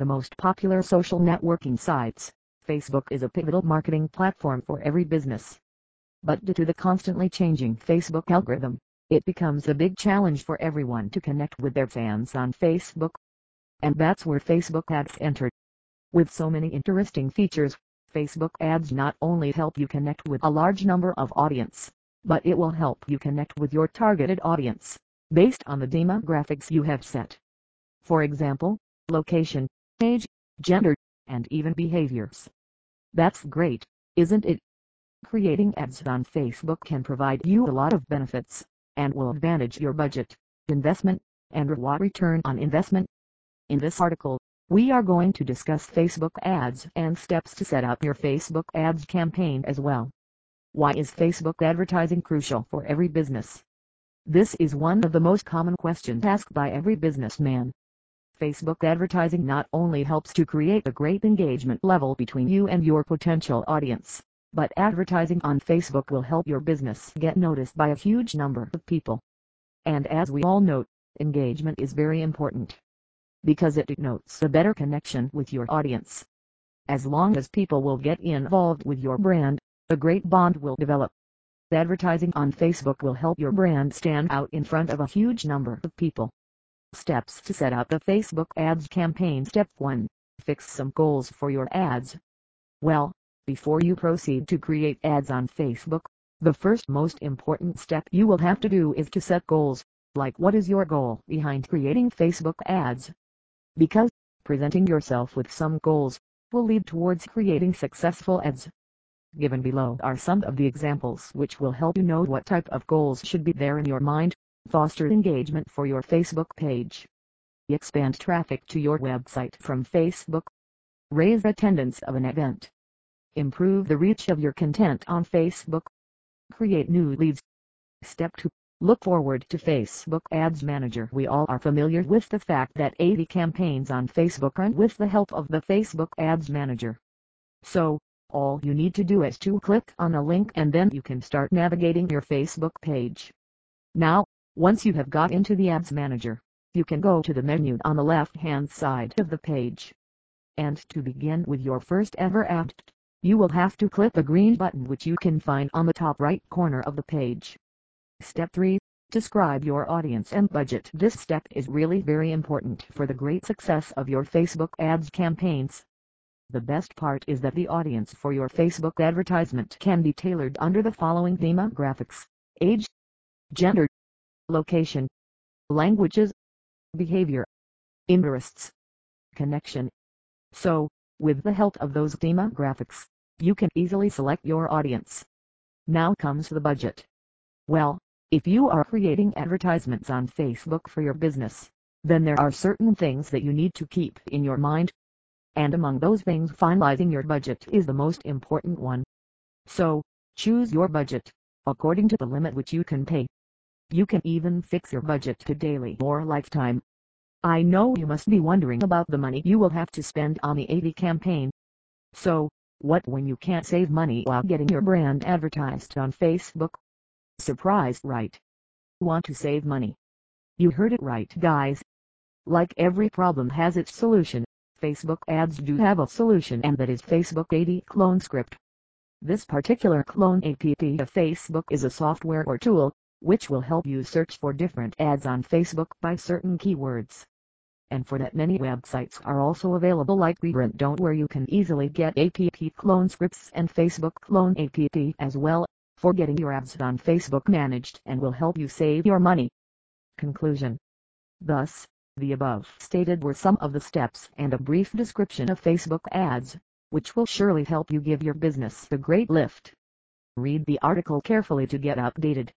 the most popular social networking sites, Facebook is a pivotal marketing platform for every business. But due to the constantly changing Facebook algorithm, it becomes a big challenge for everyone to connect with their fans on Facebook. And that's where Facebook ads enter. With so many interesting features, Facebook ads not only help you connect with a large number of audience, but it will help you connect with your targeted audience, based on the demographics you have set. For example, location, age, gender, and even behaviors. That's great, isn't it? Creating ads on Facebook can provide you a lot of benefits, and will advantage your budget, investment, and reward return on investment. In this article, we are going to discuss Facebook ads and steps to set up your Facebook ads campaign as well. Why is Facebook advertising crucial for every business? This is one of the most common questions asked by every businessman. Facebook advertising not only helps to create a great engagement level between you and your potential audience, but advertising on Facebook will help your business get noticed by a huge number of people. And as we all know, engagement is very important because it denotes a better connection with your audience. As long as people will get involved with your brand, a great bond will develop. Advertising on Facebook will help your brand stand out in front of a huge number of people. Steps to set up a Facebook ads campaign Step 1. Fix some goals for your ads. Well, before you proceed to create ads on Facebook, the first most important step you will have to do is to set goals, like what is your goal behind creating Facebook ads because presenting yourself with some goals will lead towards creating successful ads. Given below are some of the examples which will help you know what type of goals should be there in your mind. Foster engagement for your Facebook page. Expand traffic to your website from Facebook. Raise attendance of an event. Improve the reach of your content on Facebook. Create new leads. Step 2. Look forward to Facebook Ads Manager. We all are familiar with the fact that 80 campaigns on Facebook run with the help of the Facebook Ads Manager. So, all you need to do is to click on a link and then you can start navigating your Facebook page. Now, once you have got into the Ads Manager, you can go to the menu on the left hand side of the page. And to begin with your first ever ad, you will have to click the green button which you can find on the top right corner of the page. Step 3. Describe your audience and budget. This step is really very important for the great success of your Facebook ads campaigns. The best part is that the audience for your Facebook advertisement can be tailored under the following demographics, age, gender, location, languages, behavior, interests, connection. So, with the help of those demographics, you can easily select your audience. Now comes the budget. Well, if you are creating advertisements on Facebook for your business, then there are certain things that you need to keep in your mind. And among those things finalizing your budget is the most important one. So, choose your budget, according to the limit which you can pay. You can even fix your budget to daily or lifetime. I know you must be wondering about the money you will have to spend on the 80 campaign. So, what when you can't save money while getting your brand advertised on Facebook? Surprised right? Want to save money? You heard it right guys. Like every problem has its solution, Facebook ads do have a solution and that is Facebook AD Clone Script. This particular clone app of Facebook is a software or tool, which will help you search for different ads on Facebook by certain keywords. And for that many websites are also available like Don't where you can easily get app clone scripts and Facebook clone app as well for getting your ads on Facebook managed and will help you save your money. Conclusion Thus, the above stated were some of the steps and a brief description of Facebook ads, which will surely help you give your business a great lift. Read the article carefully to get updated.